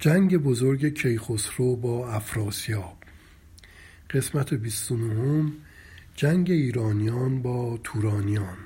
جنگ بزرگ کیخسرو با افراسیاب. قسمت 29 جنگ ایرانیان با تورانیان.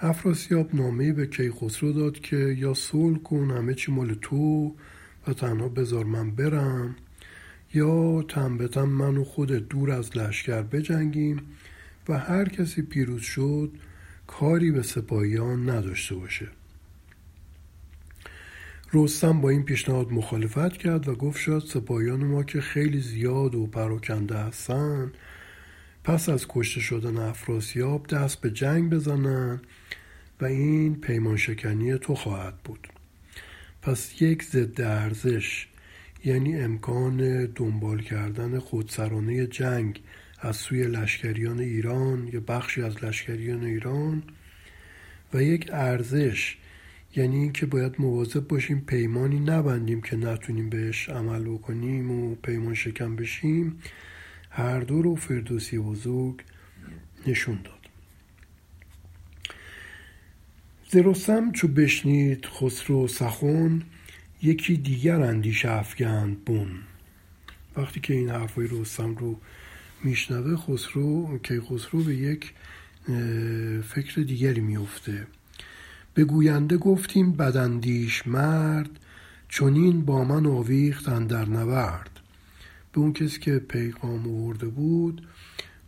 افراسیاب نامه به کیخسرو داد که یا صلح کن همه چی مال تو و تنها بذار من برم یا تن من و خودت دور از لشکر بجنگیم و هر کسی پیروز شد کاری به سپاهیان نداشته باشه. رستم با این پیشنهاد مخالفت کرد و گفت شد سپاهیان ما که خیلی زیاد و پراکنده هستن پس از کشته شدن افراسیاب دست به جنگ بزنن و این پیمان شکنی تو خواهد بود. پس یک ضد ارزش یعنی امکان دنبال کردن خودسرانه جنگ از سوی لشکریان ایران یا بخشی از لشکریان ایران و یک ارزش یعنی اینکه باید مواظب باشیم پیمانی نبندیم که نتونیم بهش عمل بکنیم و پیمان شکم بشیم. هر دو رو فردوسی بزرگ نشون داد. زرستم چو بشنید خسرو سخون یکی دیگر اندیشه افگند بون وقتی که این حرفای رستم رو میشنوه خسرو که خسرو به یک فکر دیگری میفته به گوینده گفتیم بدندیش مرد چونین با من آویخت در نورد. به اون کسی که پیغام آورده بود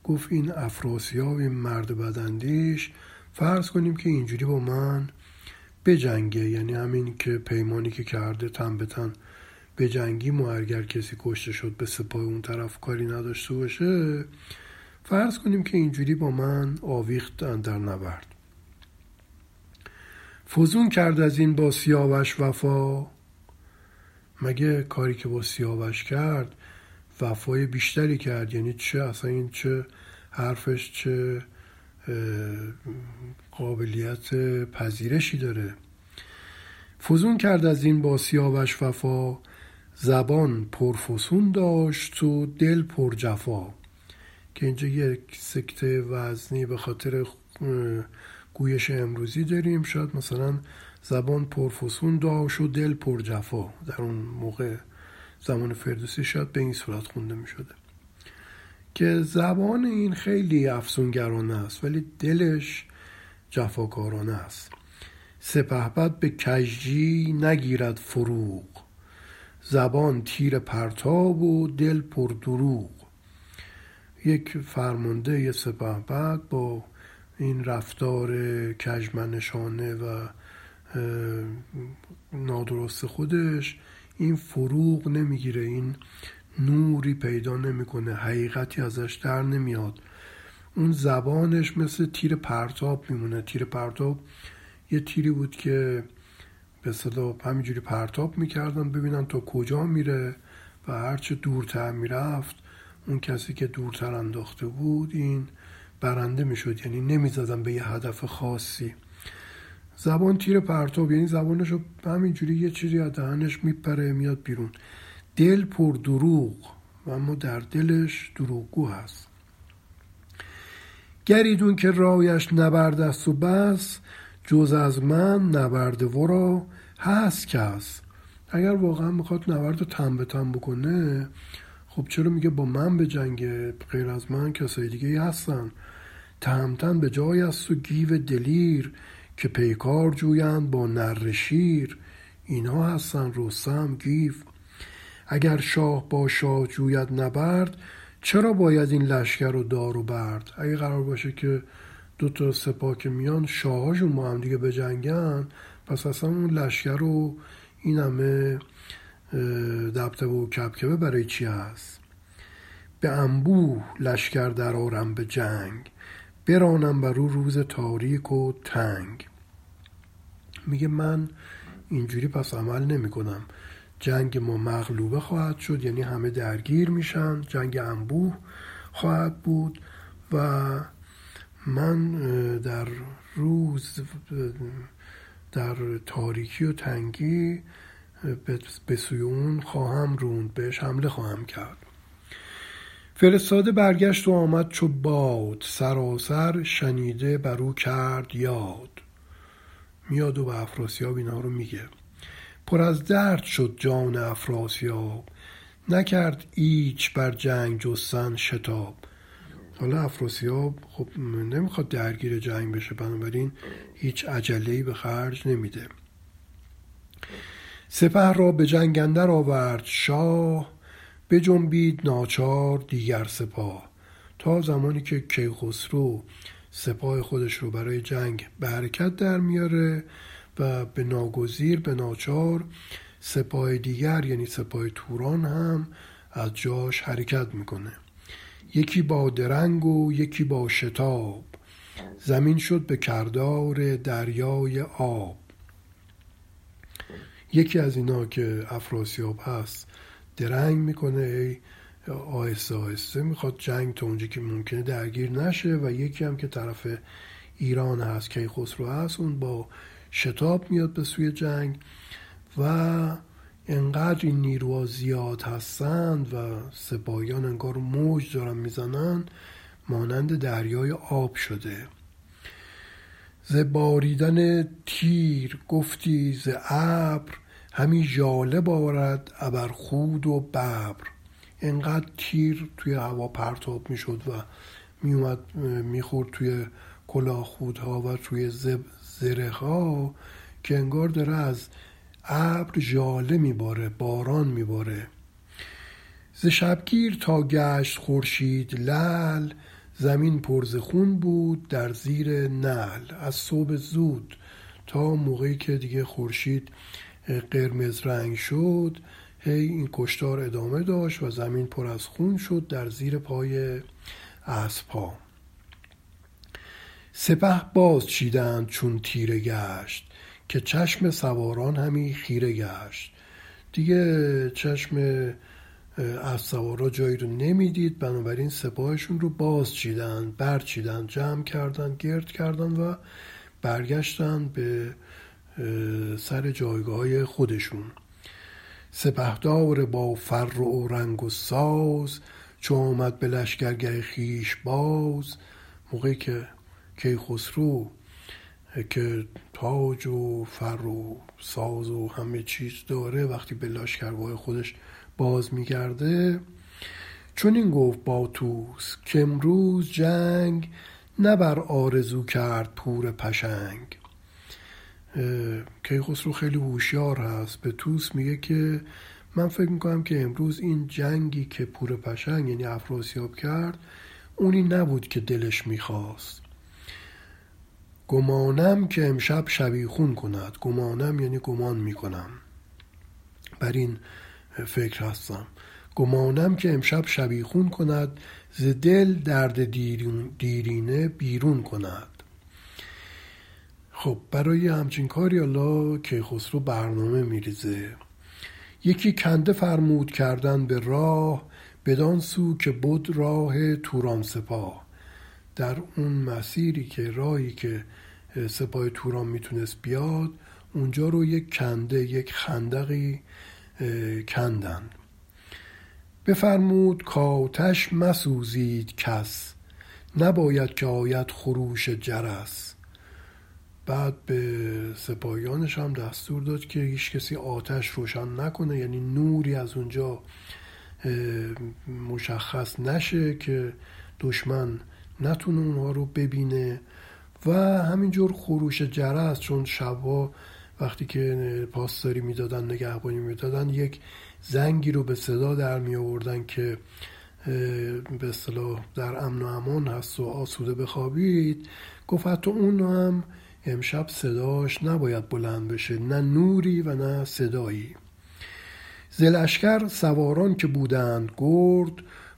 گفت این افراسیاب این مرد بدندیش فرض کنیم که اینجوری با من بجنگه. یعنی همین که پیمانی که کرده تن به تن بجنگیم و اگر کسی کشته شد به سپاه اون طرف کاری نداشته باشه فرض کنیم که اینجوری با من آویخت در نبرد فزون کرد از این با سیاوش وفا. مگه کاری که با سیاوش کرد وفای بیشتری کرد؟ یعنی چه اصلا این چه حرفش چه قابلیت پذیرشی داره؟ فزون کرد از این با سیاوش وفا. زبان پرفسون داشت و دل پر جفا که اینجا یک سکته وزنی به خاطر گویش امروزی داریم. شاید مثلا زبان پرفسون داشت و دل پر جفا در اون موقع زمان فردوسی شاید به این صورت خونده می شده که زبان این خیلی افسونگرانه است ولی دلش جفاکارانه است. سپهبد به کجی نگیرد فروغ. زبان تیر پرتاب و دل پر دروغ. یک فرمانده سپهبد با این رفتار کجمنشانه و نادرست خودش این فروغ نمی‌گیره این نوری پیدا نمی‌کنه حقیقتی ازش در نمیاد. اون زبانش مثل تیر پرتاب میمونه. تیر پرتاب یه تیری بود که به صدا همینجوری پرتاب می‌کردن ببینن تا کجا میره و هرچه دورتر می‌رفت اون کسی که دورتر انداخته بود این برنده می‌شد یعنی نمی‌زدن به یه هدف خاصی. زبان تیر پرتاب یعنی زبانش رو همینجوری یه چیزی از دهنش میپره میاد بیرون. دل پر دروغ و اما در دلش دروغگو هست. گریدون که رایش نبرد است و بس جز از من نبرد ورا هست کس. اگر واقعا می‌خواد نبرد تن به تن بکنه خب چرا میگه با من به جنگ؟ غیر از من کسای دیگه هستن. تهمتن به جای است و گیو دلیر که پیکار جویند با نر شیر. هستن رستم گیو. اگر شاه با شاه جوید نبرد چرا باید این لشکر رو دار و برد؟ اگه قرار باشه که دو تا سپاه که میان شاهاشون با هم دیگه بجنگن پس اصلا اون لشکر رو این همه دبته و کبکبه برای چی هست؟ به انبوه لشکر درارم به جنگ. برانم بر او روز تاریک و تنگ. میگه من اینجوری پس عمل نمی کنم. جنگ ما مغلوبه خواهد شد یعنی همه درگیر میشن جنگ انبوه خواهد بود و من در روز در تاریکی و تنگی به سوی اون خواهم روند بهش حمله خواهم کرد. فرستاده برگشت و آمد چو باد سراسر شنیده بر او کرد یاد. میاد و به افراسیاب اینا رو میگه. پر از درد شد جان افراسیاب. نکرد ایچ بر جنگ جستن شتاب. حالا افراسیاب خب نمی‌خواد درگیر جنگ بشه بنابراین هیچ عجله به خرج نمیده. سپه را به جنگ اندر آورد شاه. بجنبید ناچار دیگر سپاه. تا زمانی که کیخسرو سپاه خودش رو برای جنگ به حرکت در میاره و به ناگزیر به ناچار سپاه دیگر یعنی سپاه توران هم از جاش حرکت می‌کنه. یکی با درنگ و یکی با شتاب. زمین شد به کردار دریای آب. یکی از اینا که افراسیاب هست درنگ می‌کنه آهسته آهسته می‌خواد جنگ تا اونجا که ممکنه درگیر نشه و یکی هم که طرف ایران هست که خسرو هست اون با شتاب میاد به سوی جنگ و انقدر این نیروها زیاد هستند و سپاهیان انگار موج دارن می‌زنن مانند دریای آب شده. ز باریدن تیر گفتی ز ابر همی ژاله بارد ابر خود و ببر. انقدر تیر توی هوا پرتاب می‌شد و میومد می‌خورد توی کلاه خودها و توی زره ها که انگار داره از ابر ژاله میباره باران میباره. ز شبگیر تا گشت خورشید لل زمین پرز خون بود در زیر نل از صبح زود تا موقعی که دیگه خورشید قرمز رنگ شد هی این کشتار ادامه داشت و زمین پر از خون شد در زیر پای اسبها سپه باز چیدند چون تیره گشت که چشم سواران همی خیره گشت. دیگه چشم از سوارا جایی رو نمی‌دید بنابراین سپاهشون رو باز چیدن برچیدن جمع کردن گرد کردن و برگشتن به سر جایگاه خودشون. سپهدار با فر و رنگ و ساز چو آمد به لشکرگه خیش باز. موقعی که کیخسرو که تاج و فر و ساز و همه چیز داره وقتی به لشکرگاه خودش باز میگرده چون این گفت با توس که امروز جنگ نه بر آرزو کرد پور پشنگ. کیخسرو خیلی هوشیار هست. به توس میگه که من فکر می‌کنم که امروز این جنگی که پور پشنگ یعنی افراسیاب کرد اونی نبود که دلش می‌خواست. گمانم که امشب شبیخون کند. گمانم یعنی گمان می‌کنم. بر این فکر هستم. گمانم که امشب شبیخون کند ز دل درد دیرینه بیرون کند. خب برای همچین کاری الله کیخسرو برنامه میریزه. یکی کنده فرمود کردن به راه بدان سو که بود راه توران سپاه. در اون مسیری که راهی که سپاه توران می‌تونست بیاد اونجا رو یک کنده یک خندقی کندن. بفرمود کاتش مسوزید کس. نباید که آید خروش جرس. بعد به سپاهیانش هم دستور داد که هیچ کسی آتش روشن نکنه. یعنی نوری از اونجا مشخص نشه که دشمن نتونه اونها رو ببینه. و همینجور خروش جرس چون شبا وقتی که پاسداری می‌دادن نگهبانی می‌دادن یک زنگی رو به صدا در می آوردن که به اصطلاح در امن و امان هست و آسوده بخوابید. گفت حتی اون هم امشب صداش نباید بلند بشه نه نوری و نه صدایی. زلشکر سواران که بودند گرد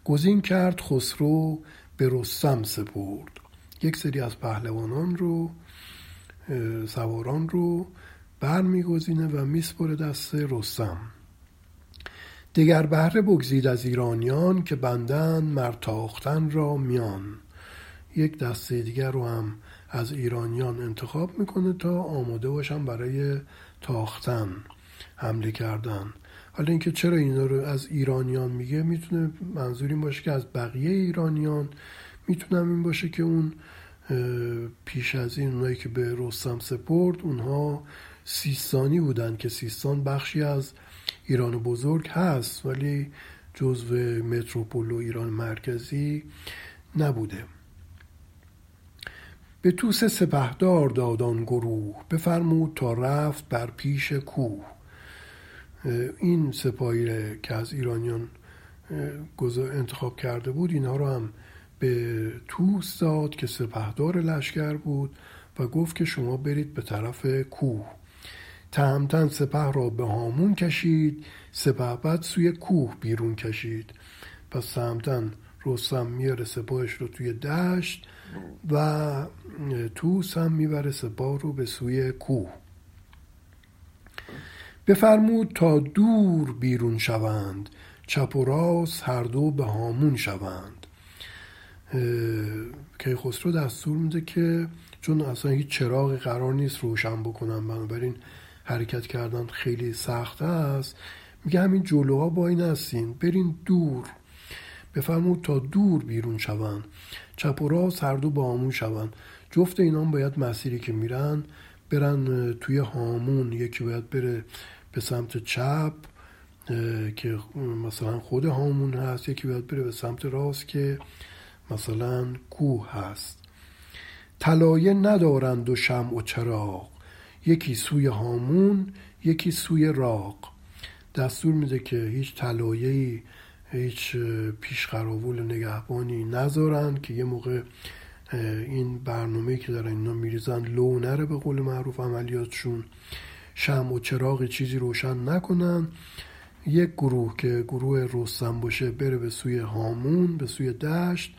گزین کرد خسرو به رستم سپرد. یک سری از پهلوانان رو سواران رو برمیگزینه و میسپره دست رستم. دگر بهره بگزید از ایرانیان که بندن مرتاختن را میان. یک دسته دیگر رو هم از ایرانیان انتخاب می‌کنه تا آماده باشن برای تاختن حمله کردن. حالا اینکه چرا اینا رو از ایرانیان میگه می‌تونه منظور این باشه که از بقیه ایرانیان. می‌تونم این باشه که اون پیش از این اونایی که به رستم سپرد اونها سیستانی بودن که سیستان بخشی از ایران بزرگ هست ولی جزو متروپول و ایران مرکزی نبوده. به توس سپهدار دادان گروه بفرمود تا رفت بر پیش کوه. این سپاهی که از ایرانیان انتخاب کرده بود اینها رو هم به توس داد که سپهدار لشکر بود و گفت که شما برید به طرف کوه. تهمتن سپه را به هامون کشید سپه بعد سوی کوه بیرون کشید. پس تهمتن رستم میاره سپاهش رو توی دشت و توس هم می‌بره سپاه رو به سوی کوه. بفرمود تا دور بیرون شوند. چپ و راست هر دو به هامون شوند. که خسرو دستور میده که چون اصلا هیچ چراغی قرار نیست روشن بکنن بنابراین حرکت کردن خیلی سخت است. میگه همین جلوها با این هستین. برین دور. بفرمود تا دور بیرون شوند. چپ و راست هر دو با همون شوند. جفت اینا باید مسیری که میرن برن توی هامون. یکی باید بره به سمت چپ که مثلا خود هامون هست. یکی باید بره به سمت راست که مثلا کوه هست. طلایه ندارند و شمع و چراغ. یکی سوی هامون یکی سوی راق دستور میده که هیچ طلایه‌ای هیچ پیشقراول نگهبانی نذارن که یه موقع این برنامه که دارن اینا میریزن لو نره به قول معروف عملیاتشون. شم و چراغ چیزی روشن نکنن. یک گروه که گروه رستم باشه بره به سوی هامون به سوی دشت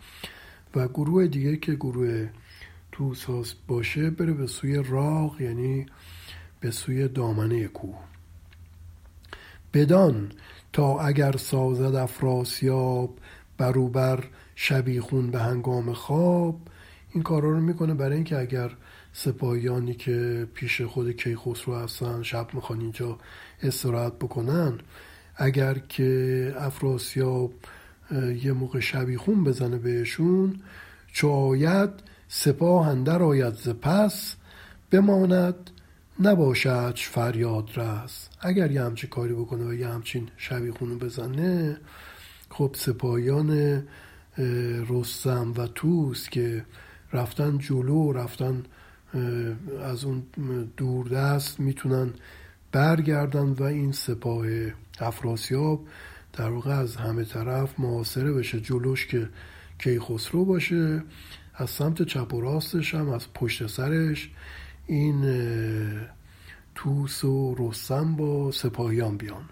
و گروه دیگه که گروه توساس باشه بره به سوی راق یعنی به سوی دامنه کوه. بدان تا اگر سازد افراسیاب بروبر شبیخون به هنگام خواب. این کارا رو می‌کنه برای اینکه اگر سپاهیانی که پیش خود کیخسرو هستن شب می‌خوان اینجا استراحت بکنن اگر که افراسیاب یه موقع شبیخون بزنه بهشون چو آید سپاه اندر آید ز پس بماند نباشد فریاد رس. اگر یه همچین کاری بکنه و یه همچین شبیخونو بزنه خب سپاهیان رستم و توس که رفتن جلو رفتن از اون دوردست می‌تونن برگردن و این سپاه افراسیاب در واقع از همه طرف محاصره بشه. جلوش که کیخسرو باشه از سمت چپ و راستش هم از پشت سرش. این توس و رستم با سپاهیان بیان.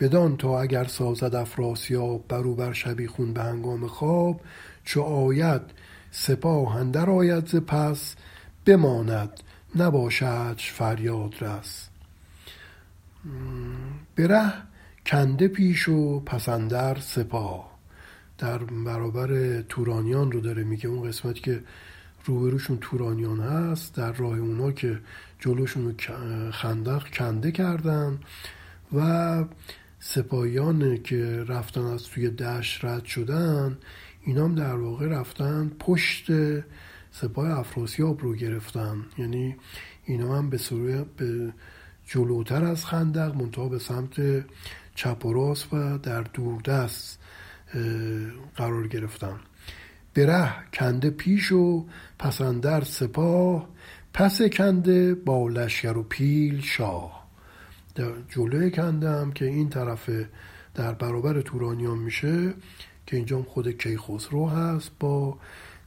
بدان تا اگر سازد افراسیاب بروبر شبیخون به هنگام خواب چو آید سپاه اندر آید ز پس بماند نباشد فریاد رس. بره کنده پیش و پسندر سپاه. در برابر تورانیان رو داره میگه اون قسمت که روبروشون تورانیان هست در راه اونا که جلوشون خندق کنده کردن و سپاهیان که رفتن از توی دشت رد شدن اینام در واقع رفتن پشت سپاه افراسیاب رو گرفتن. یعنی اینا هم به, به جلوتر از خندق منتها به سمت چپ و راست و در دوردست قرار گرفتن. بره کنده پیش و پسندر سپاه پس کنده با لشکر و پیل شاه. در جلوی کنده هم که این طرف در برابر تورانیان میشه که اینجا خود کیخسرو هست با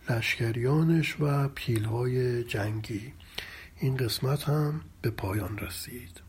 لشکریانش و پیلهای جنگی. این قسمت هم به پایان رسید.